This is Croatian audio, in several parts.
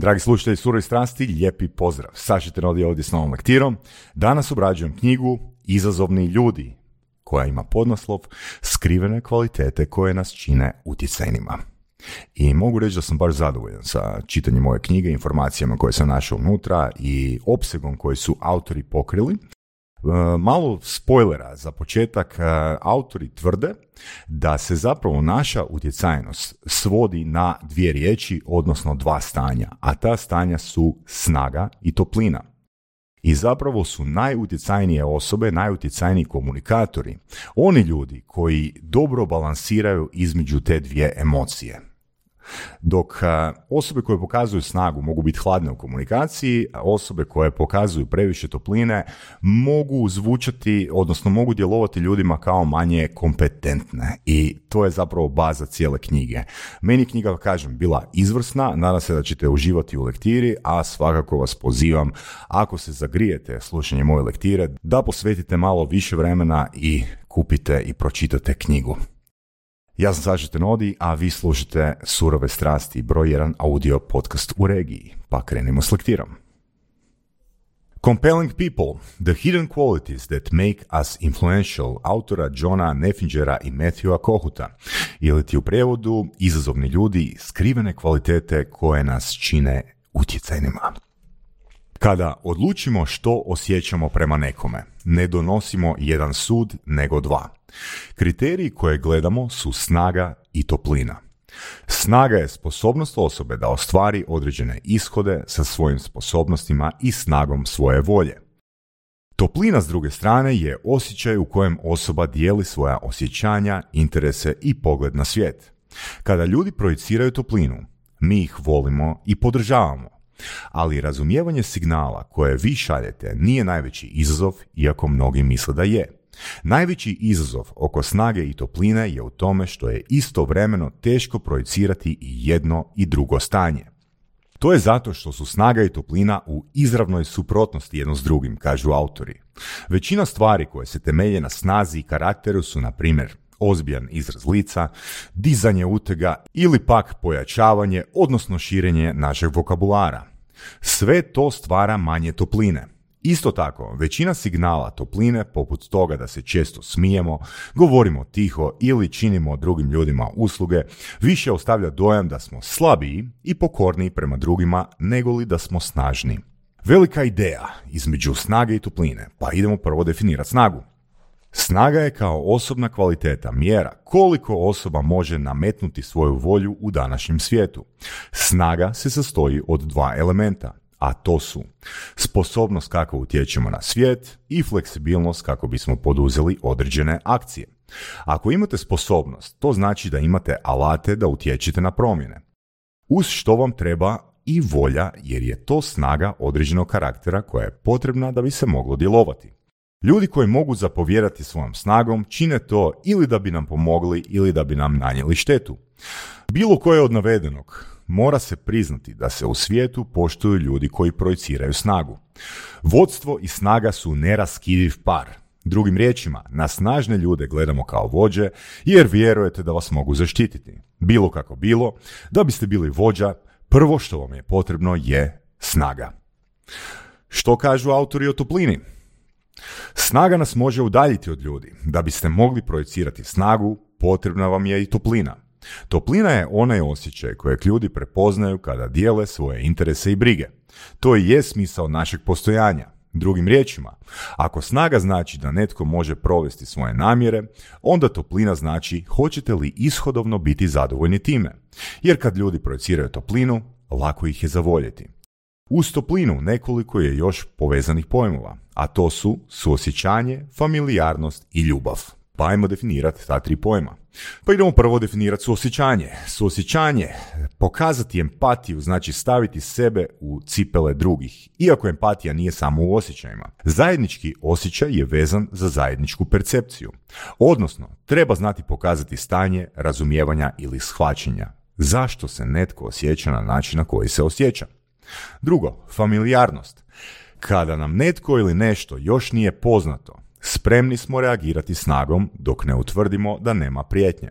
Dragi slušatelji Suroj strasti, lijepi pozdrav. Sašite Rodi ovdje s novom lektirom. Danas obrađujem knjigu Izazovni ljudi, koja ima podnaslov Skrivene kvalitete koje nas čine utjecajnima. I mogu reći da sam baš zadovoljan sa čitanjem moje knjige, informacijama koje sam našao unutra i opsegom koji su autori pokrili. E, malo spoilera za početak, e, autori tvrde da se zapravo naša utjecajnost svodi na dvije riječi, odnosno dva stanja, a ta stanja su snaga i toplina. I zapravo su najutjecajnije osobe, najutjecajniji komunikatori, oni ljudi koji dobro balansiraju između te dvije emocije. Dok osobe koje pokazuju snagu mogu biti hladne u komunikaciji, a osobe koje pokazuju previše topline mogu zvučati, odnosno mogu djelovati ljudima kao manje kompetentne. I to je zapravo baza cijele knjige. Meni knjiga, kažem, bila izvrsna, nadam se da ćete uživati u lektiri, a svakako vas pozivam, ako se zagrijete slušanje moje lektire, da posvetite malo više vremena i kupite i pročitate knjigu. Ja sam Saša Tenodi, a vi slušate Surove strasti, broj jedan audio podcast u regiji. Pa krenimo s lektirom. Compelling People, The Hidden Qualities That Make Us Influential, autora Johna Neffingera i Matthewa Kohuta, ili ti u prevodu Izazovni ljudi, skrivene kvalitete koje nas čine utjecajnima. Kada odlučimo što osjećamo prema nekome, ne donosimo jedan sud, nego dva. Kriteriji koje gledamo su snaga i toplina. Snaga je sposobnost osobe da ostvari određene ishode sa svojim sposobnostima i snagom svoje volje. Toplina s druge strane je osjećaj u kojem osoba dijeli svoja osjećanja, interese i pogled na svijet. Kada ljudi projiciraju toplinu, mi ih volimo i podržavamo. Ali razumijevanje signala koje vi šaljete nije najveći izazov, iako mnogi misle da je. Najveći izazov oko snage i topline je u tome što je istovremeno teško projicirati i jedno i drugo stanje. To je zato što su snaga i toplina u izravnoj suprotnosti jedno s drugim, kažu autori. Većina stvari koje se temelje na snazi i karakteru su, na primjer, ozbiljan izraz lica, dizanje utega ili pak pojačavanje, odnosno širenje našeg vokabulara. Sve to stvara manje topline. Isto tako, većina signala topline, poput toga da se često smijemo, govorimo tiho ili činimo drugim ljudima usluge, više ostavlja dojam da smo slabiji i pokorniji prema drugima nego li da smo snažni. Velika ideja između snage i topline, pa idemo prvo definirati snagu. Snaga je kao osobna kvaliteta mjera koliko osoba može nametnuti svoju volju u današnjem svijetu. Snaga se sastoji od dva elementa, a to su sposobnost kako utječemo na svijet i fleksibilnost kako bismo poduzeli određene akcije. Ako imate sposobnost, to znači da imate alate da utječete na promjene. Uz što vam treba i volja jer je to snaga određenog karaktera koja je potrebna da bi se moglo djelovati. Ljudi koji mogu zapovjerati svojom snagom čine to ili da bi nam pomogli ili da bi nam nanijeli štetu. Bilo koje od navedenog mora se priznati da se u svijetu poštuju ljudi koji projiciraju snagu. Vodstvo i snaga su neraskidiv par. Drugim riječima, na snažne ljude gledamo kao vođe jer vjerujete da vas mogu zaštititi. Bilo kako bilo, da biste bili vođa, prvo što vam je potrebno je snaga. Što kažu autori o toplini? Snaga nas može udaljiti od ljudi. Da biste mogli projicirati snagu, potrebna vam je i toplina. Toplina je onaj osjećaj kojeg ljudi prepoznaju kada dijele svoje interese i brige. To i je smisao našeg postojanja. Drugim riječima, ako snaga znači da netko može provesti svoje namjere, onda toplina znači hoćete li ishodovno biti zadovoljni time. Jer kad ljudi projiciraju toplinu, lako ih je zavoljeti. Uz toplinu nekoliko je još povezanih pojmova, a to su suosjećanje, familijarnost i ljubav. Pa ajmo definirati ta tri pojma. Pa idemo prvo definirati suosjećanje. Suosjećanje, pokazati empatiju, znači staviti sebe u cipele drugih, iako empatija nije samo u osjećajima. Zajednički osjećaj je vezan za zajedničku percepciju. Odnosno, treba znati pokazati stanje razumijevanja ili shvaćanja. Zašto se netko osjeća na način na koji se osjeća? Drugo, familijarnost. Kada nam netko ili nešto još nije poznato, Spremni smo reagirati snagom dok ne utvrdimo da nema prijetnje.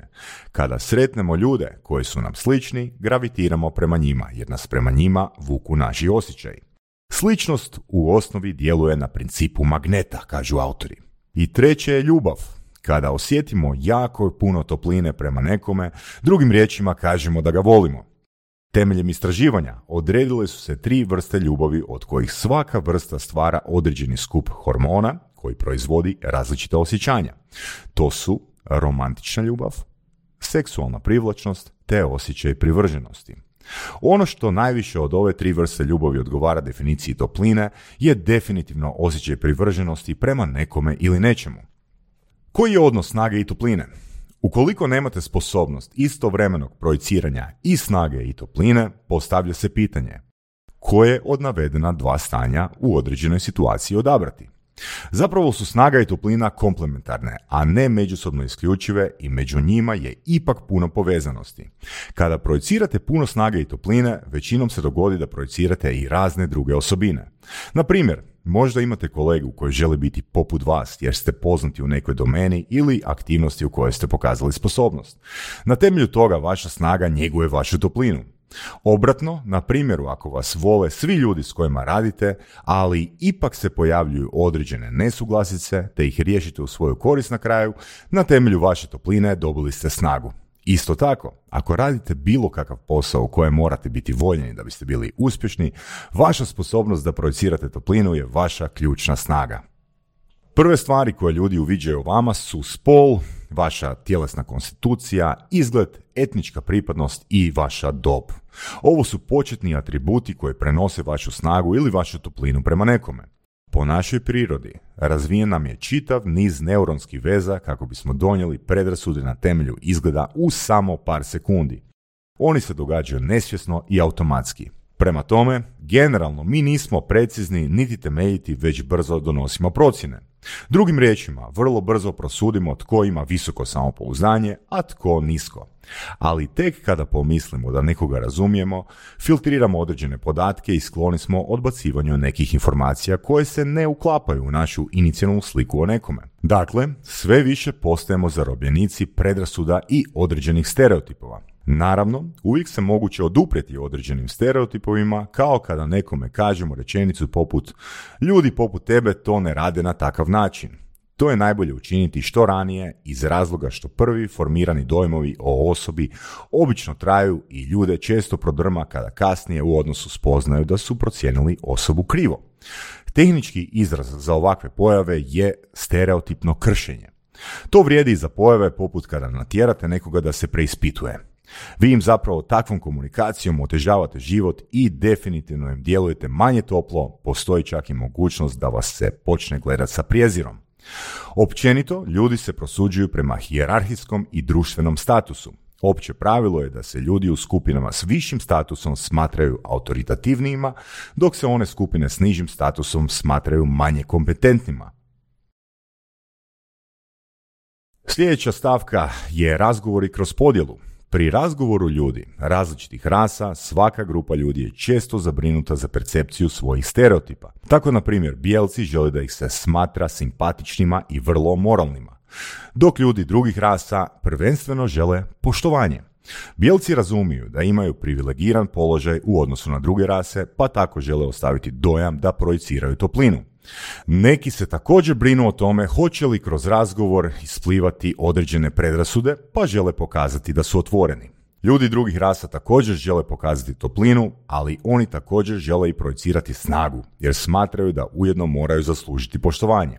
Kada sretnemo ljude koji su nam slični, gravitiramo prema njima jer nas prema njima vuku naši osjećaj. Sličnost u osnovi djeluje na principu magneta, kažu autori. I treće je ljubav. Kada osjetimo jako puno topline prema nekome, drugim riječima kažemo da ga volimo. Temeljem istraživanja odredile su se tri vrste ljubavi od kojih svaka vrsta stvara određeni skup hormona koji proizvodi različite osjećanja. To su romantična ljubav, seksualna privlačnost te osjećaj privrženosti. Ono što najviše od ove tri vrste ljubavi odgovara definiciji topline je definitivno osjećaj privrženosti prema nekome ili nečemu. Koji je odnos snage i topline? Ukoliko nemate sposobnost istovremenog projiciranja i snage i topline, postavlja se pitanje koje od navedena dva stanja u određenoj situaciji odabrati. Zapravo su snaga i toplina komplementarne, a ne međusobno isključive i među njima je ipak puno povezanosti. Kada projicirate puno snage i topline, većinom se dogodi da projicirate i razne druge osobine. Na primjer, možda imate kolegu koji želi biti poput vas jer ste poznati u nekoj domeni ili aktivnosti u kojoj ste pokazali sposobnost. Na temelju toga vaša snaga njeguje vašu toplinu. Obratno, na primjeru ako vas vole svi ljudi s kojima radite, ali ipak se pojavljuju određene nesuglasice, te ih riješite u svoju korist na kraju, na temelju vaše topline dobili ste snagu. Isto tako, ako radite bilo kakav posao u kojem morate biti voljeni da biste bili uspješni, vaša sposobnost da projicirate toplinu je vaša ključna snaga. Prve stvari koje ljudi uviđaju o vama su spol, vaša tjelesna konstitucija, izgled, etnička pripadnost i vaša dob. Ovo su početni atributi koji prenose vašu snagu ili vašu toplinu prema nekome. Po našoj prirodi razvijen nam je čitav niz neuronskih veza kako bismo donijeli predrasude na temelju izgleda u samo par sekundi. Oni se događaju nesvjesno i automatski. Prema tome, generalno mi nismo precizni niti temeljiti, već brzo donosimo procjene. Drugim riječima, vrlo brzo prosudimo tko ima visoko samopouzdanje, a tko nisko. Ali tek kada pomislimo da nekoga razumijemo, filtriramo određene podatke i skloni smo odbacivanju nekih informacija koje se ne uklapaju u našu inicijalnu sliku o nekome. Dakle, sve više postajemo zarobljenici predrasuda i određenih stereotipova. Naravno, uvijek se moguće oduprijeti određenim stereotipovima, kao kada nekome kažemo rečenicu poput ljudi poput tebe to ne rade na takav način. To je najbolje učiniti što ranije iz razloga što prvi formirani dojmovi o osobi obično traju i ljude često prodrma kada kasnije u odnosu spoznaju da su procijenili osobu krivo. Tehnički izraz za ovakve pojave je stereotipno kršenje. To vrijedi i za pojave poput kada natjerate nekoga da se preispituje. Vi im zapravo takvom komunikacijom otežavate život i definitivno im djelujete manje toplo, postoji čak i mogućnost da vas se počne gledati sa prijezirom. Općenito, ljudi se prosuđuju prema hijerarhijskom i društvenom statusu. Opće pravilo je da se ljudi u skupinama s višim statusom smatraju autoritativnijima, dok se one skupine s nižim statusom smatraju manje kompetentnima. Sljedeća stavka je razgovori kroz podjelu. Pri razgovoru ljudi različitih rasa, svaka grupa ljudi je često zabrinuta za percepciju svojih stereotipa. Tako, na primjer, bijelci žele da ih se smatra simpatičnima i vrlo moralnima, dok ljudi drugih rasa prvenstveno žele poštovanje. Bijelci razumiju da imaju privilegiran položaj u odnosu na druge rase, pa tako žele ostaviti dojam da projiciraju toplinu. Neki se također brinu o tome hoće li kroz razgovor isplivati određene predrasude, pa žele pokazati da su otvoreni. Ljudi drugih rasa također žele pokazati toplinu, ali oni također žele i projicirati snagu, jer smatraju da ujedno moraju zaslužiti poštovanje.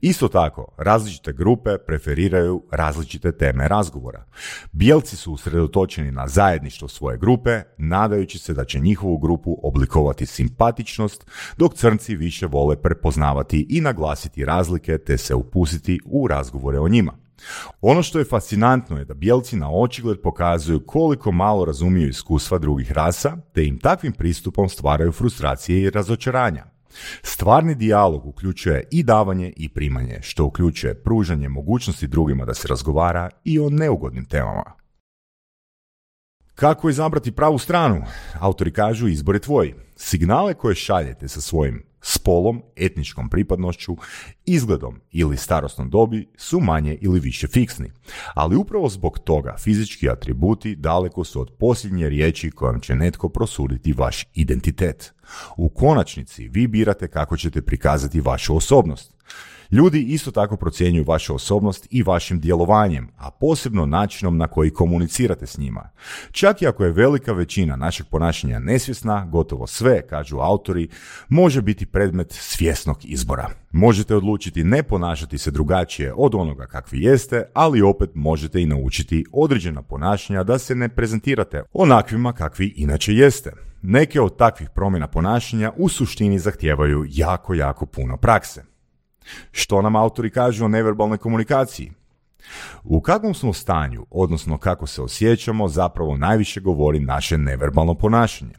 Isto tako, različite grupe preferiraju različite teme razgovora. Bijelci su usredotočeni na zajedništvo svoje grupe, nadajući se da će njihovu grupu oblikovati simpatičnost, dok crnci više vole prepoznavati i naglasiti razlike te se upustiti u razgovore o njima. Ono što je fascinantno je da bijelci na očigled pokazuju koliko malo razumiju iskustva drugih rasa, te im takvim pristupom stvaraju frustracije i razočaranja. Stvarni dijalog uključuje i davanje i primanje, što uključuje pružanje mogućnosti drugima da se razgovara i o neugodnim temama. Kako izabrati pravu stranu? Autori kažu izbor je tvoj. Signale koje šaljete sa svojim spolom, etničkom pripadnošću, izgledom ili starosnom dobi su manje ili više fiksni. Ali upravo zbog toga fizički atributi daleko su od posljednje riječi kojom će netko prosuditi vaš identitet. U konačnici vi birate kako ćete prikazati vašu osobnost. Ljudi isto tako procjenjuju vašu osobnost i vašim djelovanjem, a posebno načinom na koji komunicirate s njima. Čak i ako je velika većina našeg ponašanja nesvjesna, gotovo sve, kažu autori, može biti predmet svjesnog izbora. Možete odlučiti ne ponašati se drugačije od onoga kakvi jeste, ali opet možete i naučiti određena ponašanja da se ne prezentirate onakvima kakvi inače jeste. Neke od takvih promjena ponašanja u suštini zahtijevaju jako, jako puno prakse. Što nam autori kažu o neverbalnoj komunikaciji? U kakvom smo stanju, odnosno kako se osjećamo, zapravo najviše govori naše neverbalno ponašanje.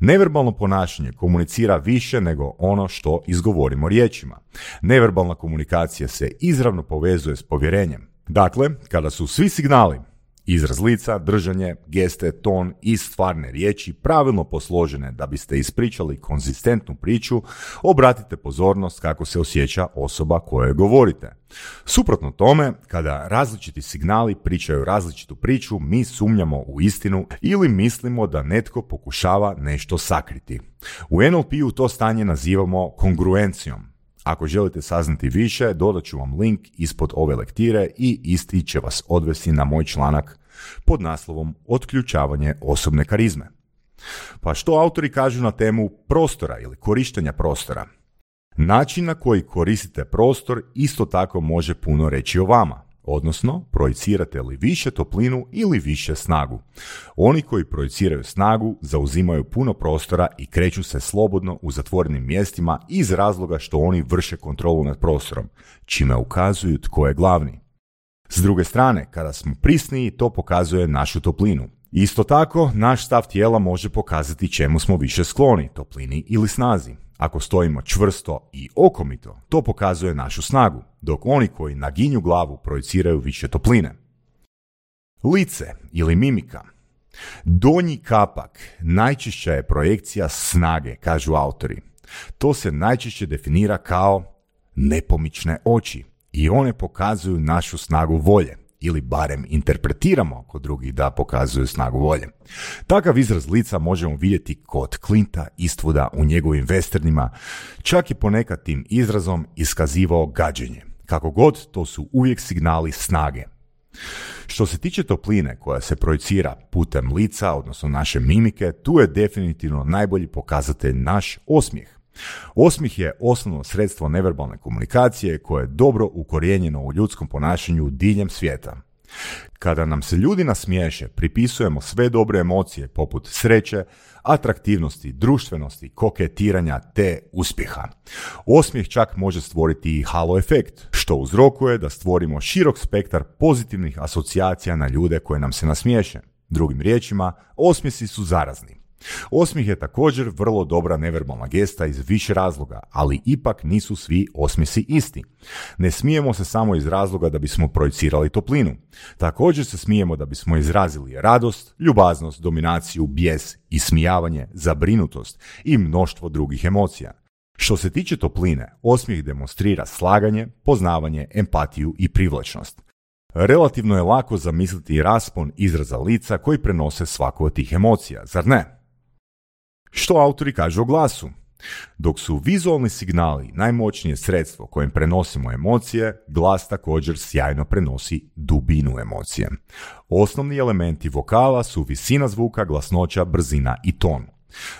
Neverbalno ponašanje komunicira više nego ono što izgovorimo riječima. Neverbalna komunikacija se izravno povezuje s povjerenjem. Dakle, kada su svi signali Izraz lica, držanje, geste, ton i stvarne riječi pravilno posložene da biste ispričali konzistentnu priču, obratite pozornost kako se osjeća osoba kojoj govorite. Suprotno tome, kada različiti signali pričaju različitu priču, mi sumnjamo u istinu ili mislimo da netko pokušava nešto sakriti. U NLP-u to stanje nazivamo kongruencijom. Ako želite saznati više, dodat ću vam link ispod ove lektire i isti će vas odvesti na moj članak pod naslovom Otključavanje osobne karizme. Pa što autori kažu na temu prostora ili korištenja prostora? Način na koji koristite prostor isto tako može puno reći o vama, odnosno projicirate li više toplinu ili više snagu. Oni koji projiciraju snagu zauzimaju puno prostora i kreću se slobodno u zatvorenim mjestima iz razloga što oni vrše kontrolu nad prostorom, čime ukazuju tko je glavni. S druge strane, kada smo prisniji, to pokazuje našu toplinu. Isto tako, naš stav tijela može pokazati čemu smo više skloni, toplini ili snazi. Ako stojimo čvrsto i okomito, to pokazuje našu snagu, dok oni koji naginju glavu projiciraju više topline. Lice ili mimika. Donji kapak najčešća je projekcija snage, kažu autori. To se najčešće definira kao nepomične oči, i one pokazuju našu snagu volje ili barem interpretiramo kod drugih da pokazuju snagu volje. Takav izraz lica možemo vidjeti kod Klinta Istvuda u njegovim westernima, čak i ponekad tim izrazom iskazivao gađenje. Kako god, to su uvijek signali snage. Što se tiče topline koja se projicira putem lica, odnosno naše mimike, tu je definitivno najbolji pokazatelj naš osmijeh. Osmih je osnovno sredstvo neverbalne komunikacije koje je dobro ukorijenjeno u ljudskom ponašanju diljem svijeta. Kada nam se ljudi nasmiješe, pripisujemo sve dobre emocije poput sreće, atraktivnosti, društvenosti, koketiranja te uspjeha. Osmijeh čak može stvoriti i halo efekt, što uzrokuje da stvorimo širok spektar pozitivnih asocijacija na ljude koje nam se nasmiješe. Drugim riječima, osmjesi su zarazni. Osmih je također vrlo dobra neverbalna gesta iz više razloga, ali ipak nisu svi osmisi isti. Ne smijemo se samo iz razloga da bismo projicirali toplinu. Također se smijemo da bismo izrazili radost, ljubaznost, dominaciju, bijes, ismijavanje, zabrinutost i mnoštvo drugih emocija. Što se tiče topline, osmijeh demonstrira slaganje, poznavanje, empatiju i privlačnost. Relativno je lako zamisliti raspon izraza lica koji prenose svaku od tih emocija, zar ne? Što autori kažu o glasu? Dok su vizualni signali najmoćnije sredstvo kojim prenosimo emocije, glas također sjajno prenosi dubinu emocije. Osnovni elementi vokala su visina zvuka, glasnoća, brzina i ton.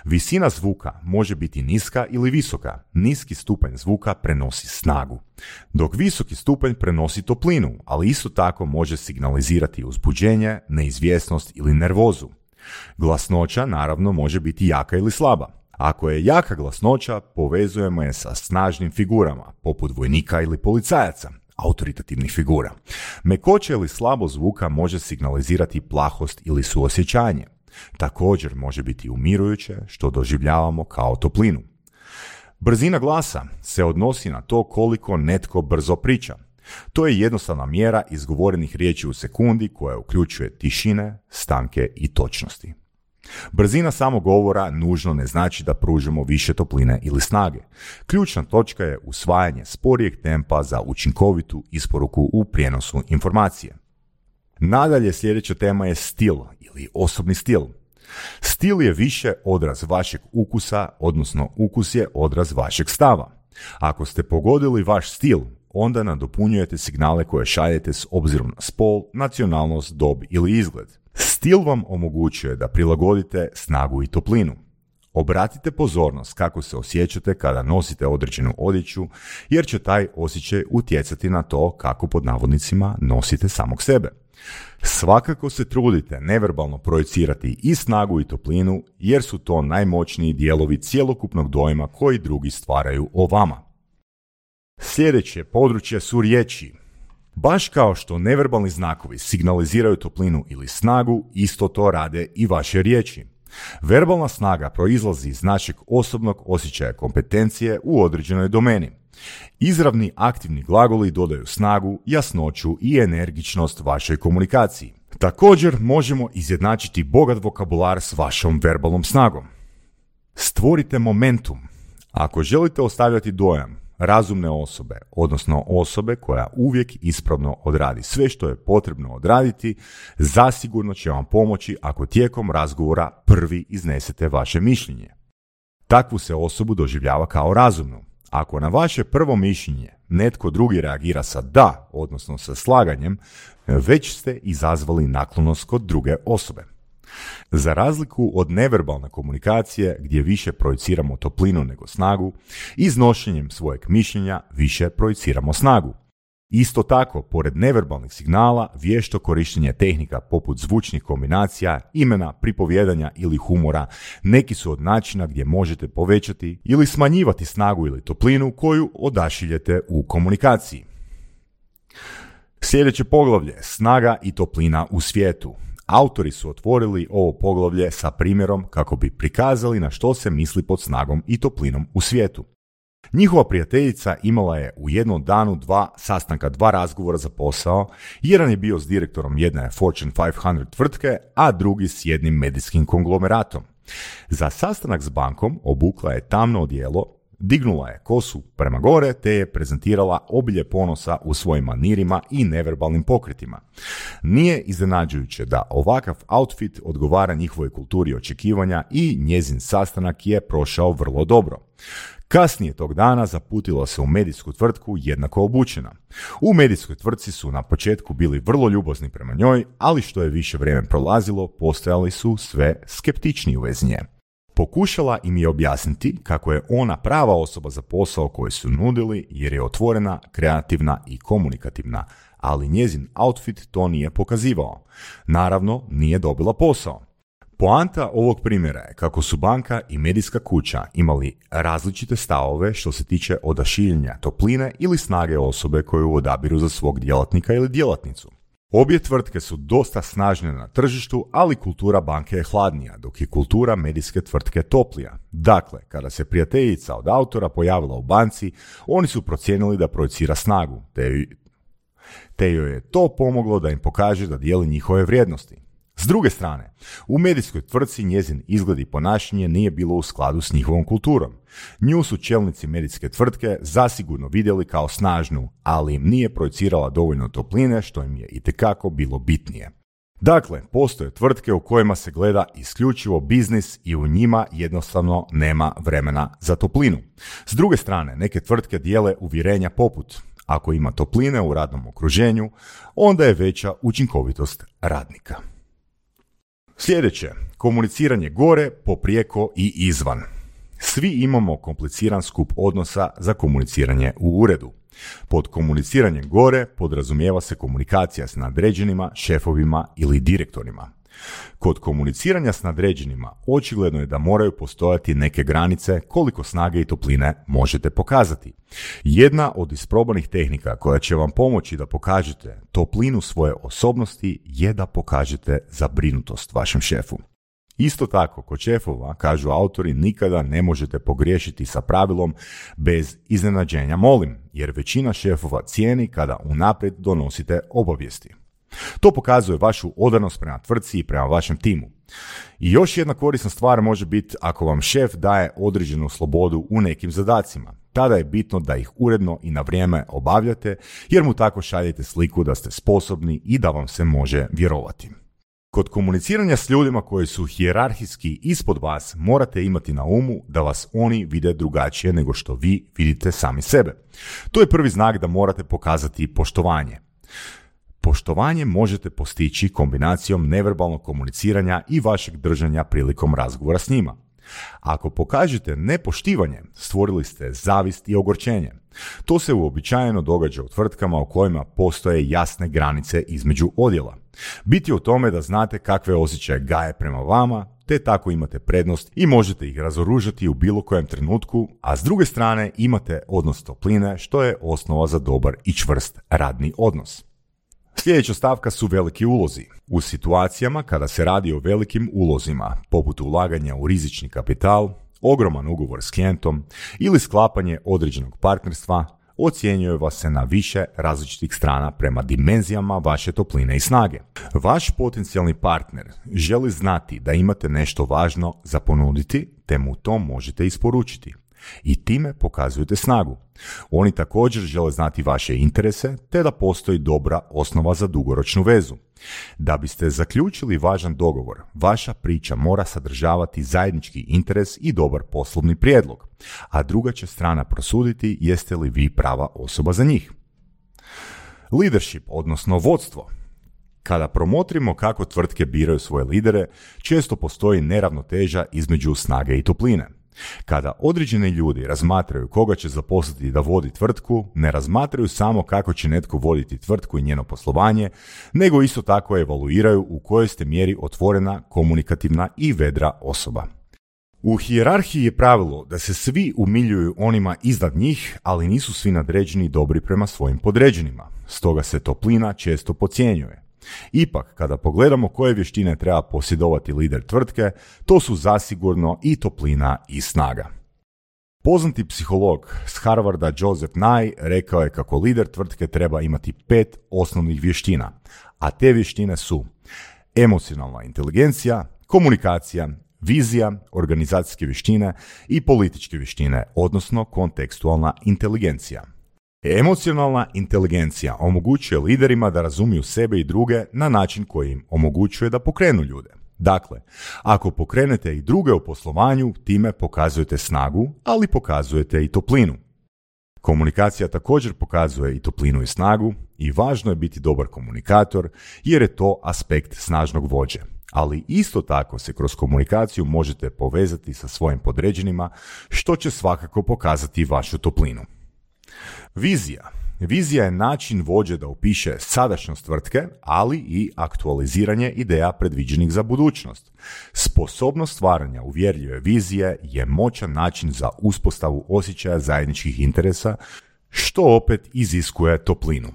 Visina zvuka može biti niska ili visoka. Niski stupanj zvuka prenosi snagu, dok visoki stupanj prenosi toplinu, ali isto tako može signalizirati uzbuđenje, neizvjesnost ili nervozu. Glasnoća naravno može biti jaka ili slaba. Ako je jaka glasnoća, povezujemo je sa snažnim figurama, poput vojnika ili policajaca, autoritativnih figura. Mekoće ili slabo zvuka može signalizirati plahost ili suosjećanje. Također može biti umirujuće, što doživljavamo kao toplinu. Brzina glasa se odnosi na to koliko netko brzo priča. To je jednostavna mjera izgovorenih riječi u sekundi koja uključuje tišine, stanke i točnosti. Brzina samog govora nužno ne znači da pružimo više topline ili snage. Ključna točka je usvajanje sporijeg tempa za učinkovitu isporuku u prijenosu informacije. Nadalje sljedeća tema je stil ili osobni stil. Stil je više odraz vašeg ukusa, odnosno ukus je odraz vašeg stava. Ako ste pogodili vaš stil, onda nadopunjujete signale koje šaljete s obzirom na spol, nacionalnost, dob ili izgled. Stil vam omogućuje da prilagodite snagu i toplinu. Obratite pozornost kako se osjećate kada nosite određenu odjeću, jer će taj osjećaj utjecati na to kako pod navodnicima nosite samog sebe. Svakako se trudite neverbalno projicirati i snagu i toplinu, jer su to najmoćniji dijelovi cjelokupnog dojma koji drugi stvaraju o vama. Sljedeće područje su riječi. Baš kao što neverbalni znakovi signaliziraju toplinu ili snagu, isto to rade i vaše riječi. Verbalna snaga proizlazi iz našeg osobnog osjećaja kompetencije u određenoj domeni. Izravni aktivni glagoli dodaju snagu, jasnoću i energičnost vašoj komunikaciji. Također možemo izjednačiti bogat vokabular s vašom verbalnom snagom. Stvorite momentum. Ako želite ostavljati dojam razumne osobe, odnosno osobe koja uvijek ispravno odradi sve što je potrebno odraditi, zasigurno će vam pomoći ako tijekom razgovora prvi iznesete vaše mišljenje. Takvu se osobu doživljava kao razumnu. Ako na vaše prvo mišljenje netko drugi reagira sa da, odnosno sa slaganjem, već ste izazvali naklonost kod druge osobe. Za razliku od neverbalne komunikacije gdje više projiciramo toplinu nego snagu, iznošenjem svojeg mišljenja više projiciramo snagu. Isto tako, pored neverbalnih signala, vješto korištenje tehnika poput zvučnih kombinacija, imena, pripovjedanja ili humora neki su od načina gdje možete povećati ili smanjivati snagu ili toplinu koju odašiljete u komunikaciji. Sljedeće poglavlje, snaga i toplina u svijetu. Autori su otvorili ovo poglavlje sa primjerom kako bi prikazali na što se misli pod snagom i toplinom u svijetu. Njihova prijateljica imala je u jednom danu dva sastanka, dva razgovora za posao. Jedan je bio s direktorom jedne Fortune 500 tvrtke, a drugi s jednim medijskim konglomeratom. Za sastanak s bankom obukla je tamno odijelo, Dignula je kosu prema gore te je prezentirala obilje ponosa u svojim manirima i neverbalnim pokretima. Nije iznenađujuće da ovakav outfit odgovara njihovoj kulturi očekivanja i njezin sastanak je prošao vrlo dobro. Kasnije tog dana zaputila se u medijsku tvrtku jednako obučena. U medijskoj tvrtci su na početku bili vrlo ljubozni prema njoj, ali što je više vrijeme prolazilo, postojali su sve skeptičniji u vezi nje. Pokušala im je objasniti kako je ona prava osoba za posao koji su nudili jer je otvorena, kreativna i komunikativna, ali njezin outfit to nije pokazivao. Naravno, nije dobila posao. Poanta ovog primjera je kako su banka i medijska kuća imali različite stavove što se tiče odašiljenja topline ili snage osobe koju odabiru za svog djelatnika ili djelatnicu. Obje tvrtke su dosta snažne na tržištu, ali kultura banke je hladnija, dok je kultura medijske tvrtke toplija. Dakle, kada se prijateljica od autora pojavila u banci, oni su procijenili da projicira snagu, te, te joj je to pomoglo da im pokaže da dijeli njihove vrijednosti. S druge strane, u medijskoj tvrtci njezin izgled i ponašanje nije bilo u skladu s njihovom kulturom. Nju su čelnici medijske tvrtke zasigurno vidjeli kao snažnu, ali im nije projicirala dovoljno topline što im je itekako bilo bitnije. Dakle, postoje tvrtke u kojima se gleda isključivo biznis i u njima jednostavno nema vremena za toplinu. S druge strane, neke tvrtke dijele uvjerenja poput ako ima topline u radnom okruženju, onda je veća učinkovitost radnika. Sljedeće, komuniciranje gore, poprijeko i izvan. Svi imamo kompliciran skup odnosa za komuniciranje u uredu. Pod komuniciranjem gore podrazumijeva se komunikacija s nadređenima, šefovima ili direktorima. Kod komuniciranja s nadređenima očigledno je da moraju postojati neke granice koliko snage i topline možete pokazati. Jedna od isprobanih tehnika koja će vam pomoći da pokažete toplinu svoje osobnosti je da pokažete zabrinutost vašem šefu. Isto tako, kod šefova, kažu autori, nikada ne možete pogriješiti sa pravilom bez iznenađenja molim, jer većina šefova cijeni kada unaprijed donosite obavijesti. To pokazuje vašu odanost prema tvrtci i prema vašem timu. I još jedna korisna stvar može biti ako vam šef daje određenu slobodu u nekim zadacima. Tada je bitno da ih uredno i na vrijeme obavljate, jer mu tako šaljete sliku da ste sposobni i da vam se može vjerovati. Kod komuniciranja s ljudima koji su hijerarhijski ispod vas morate imati na umu da vas oni vide drugačije nego što vi vidite sami sebe. To je prvi znak da morate pokazati poštovanje. Poštovanje možete postići kombinacijom neverbalnog komuniciranja i vašeg držanja prilikom razgovora s njima. Ako pokažete nepoštivanje, stvorili ste zavist i ogorčenje. To se uobičajeno događa u tvrtkama u kojima postoje jasne granice između odjela. Biti u tome da znate kakve osjećaje gaje prema vama, te tako imate prednost i možete ih razoružati u bilo kojem trenutku, a s druge strane imate odnos topline što je osnova za dobar i čvrst radni odnos. Sljedeća stavka su veliki ulozi. U situacijama kada se radi o velikim ulozima, poput ulaganja u rizični kapital, ogroman ugovor s klijentom ili sklapanje određenog partnerstva, ocjenjuje vas se na više različitih strana prema dimenzijama vaše topline i snage. Vaš potencijalni partner želi znati da imate nešto važno za ponuditi, te mu to možete isporučiti i time pokazujete snagu. Oni također žele znati vaše interese te da postoji dobra osnova za dugoročnu vezu. Da biste zaključili važan dogovor, vaša priča mora sadržavati zajednički interes i dobar poslovni prijedlog, a druga će strana prosuditi jeste li vi prava osoba za njih. Leadership, odnosno vodstvo, kada promotrimo kako tvrtke biraju svoje lidere, često postoji neravnoteža između snage i topline. Kada određeni ljudi razmatraju koga će zaposliti da vodi tvrtku, ne razmatraju samo kako će netko voditi tvrtku i njeno poslovanje, nego isto tako evaluiraju u kojoj ste mjeri otvorena, komunikativna i vedra osoba. U hijerarhiji je pravilo da se svi umiljuju onima iznad njih, ali nisu svi nadređeni dobri prema svojim podređenima. Stoga se toplina često pocijenjuje. Ipak, kada pogledamo koje vještine treba posjedovati lider tvrtke, to su zasigurno i toplina i snaga. Poznati psiholog s Harvarda Joseph Nye rekao je kako lider tvrtke treba imati pet osnovnih vještina, a te vještine su emocionalna inteligencija, komunikacija, vizija, organizacijske vještine i političke vještine, odnosno kontekstualna inteligencija. Emocionalna inteligencija omogućuje liderima da razumiju sebe i druge na način koji im omogućuje da pokrenu ljude. Dakle, ako pokrenete i druge u poslovanju, time pokazujete snagu, ali pokazujete i toplinu. Komunikacija također pokazuje i toplinu i snagu i važno je biti dobar komunikator jer je to aspekt snažnog vođe. Ali isto tako se kroz komunikaciju možete povezati sa svojim podređenima što će svakako pokazati vašu toplinu. Vizija. Vizija je način vođe da upiše sadašnjost tvrtke, ali i aktualiziranje ideja predviđenih za budućnost. Sposobnost stvaranja uvjerljive vizije je moćan način za uspostavu osjećaja zajedničkih interesa, što opet iziskuje toplinu.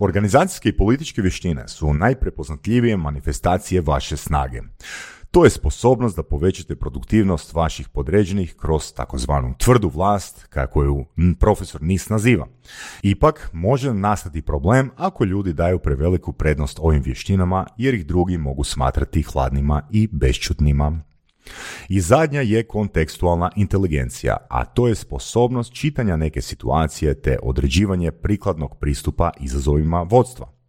Organizacijske i političke vještine su najprepoznatljivije manifestacije vaše snage. To je sposobnost da povećate produktivnost vaših podređenih kroz takozvanu tvrdu vlast, kako ju profesor NIS naziva. Ipak, može nastati problem ako ljudi daju preveliku prednost ovim vještinama jer ih drugi mogu smatrati hladnima i bešćutnima. I zadnja je kontekstualna inteligencija, a to je sposobnost čitanja neke situacije te određivanje prikladnog pristupa izazovima vodstva.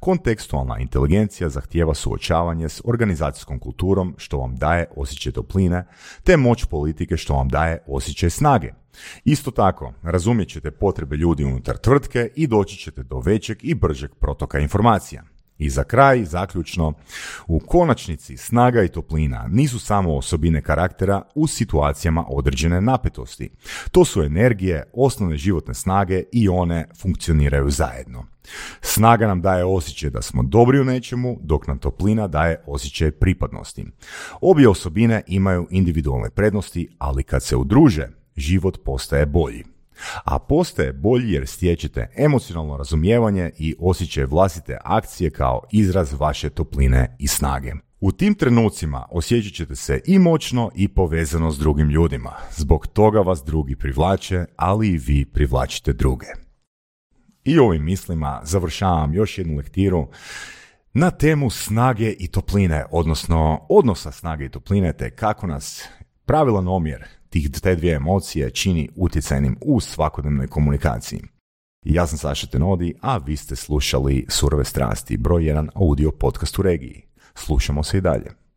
Kontekstualna inteligencija zahtijeva suočavanje s organizacijskom kulturom što vam daje osjećaj topline, te moć politike što vam daje osjećaj snage. Isto tako, razumjet ćete potrebe ljudi unutar tvrtke i doći ćete do većeg i bržeg protoka informacija. I za kraj, zaključno, u konačnici snaga i toplina nisu samo osobine karaktera u situacijama određene napetosti. To su energije, osnovne životne snage i one funkcioniraju zajedno. Snaga nam daje osjećaj da smo dobri u nečemu, dok nam toplina daje osjećaj pripadnosti. Obje osobine imaju individualne prednosti, ali kad se udruže, život postaje bolji a postaje bolji jer stječete emocionalno razumijevanje i osjećaj vlastite akcije kao izraz vaše topline i snage. U tim trenucima osjećat ćete se i moćno i povezano s drugim ljudima. Zbog toga vas drugi privlače, ali i vi privlačite druge. I ovim mislima završavam još jednu lektiru na temu snage i topline, odnosno odnosa snage i topline, te kako nas pravilan omjer tih te dvije emocije čini utjecajnim u svakodnevnoj komunikaciji. Ja sam Saša Tenodi, a vi ste slušali Surove strasti, broj jedan audio podcast u regiji. Slušamo se i dalje.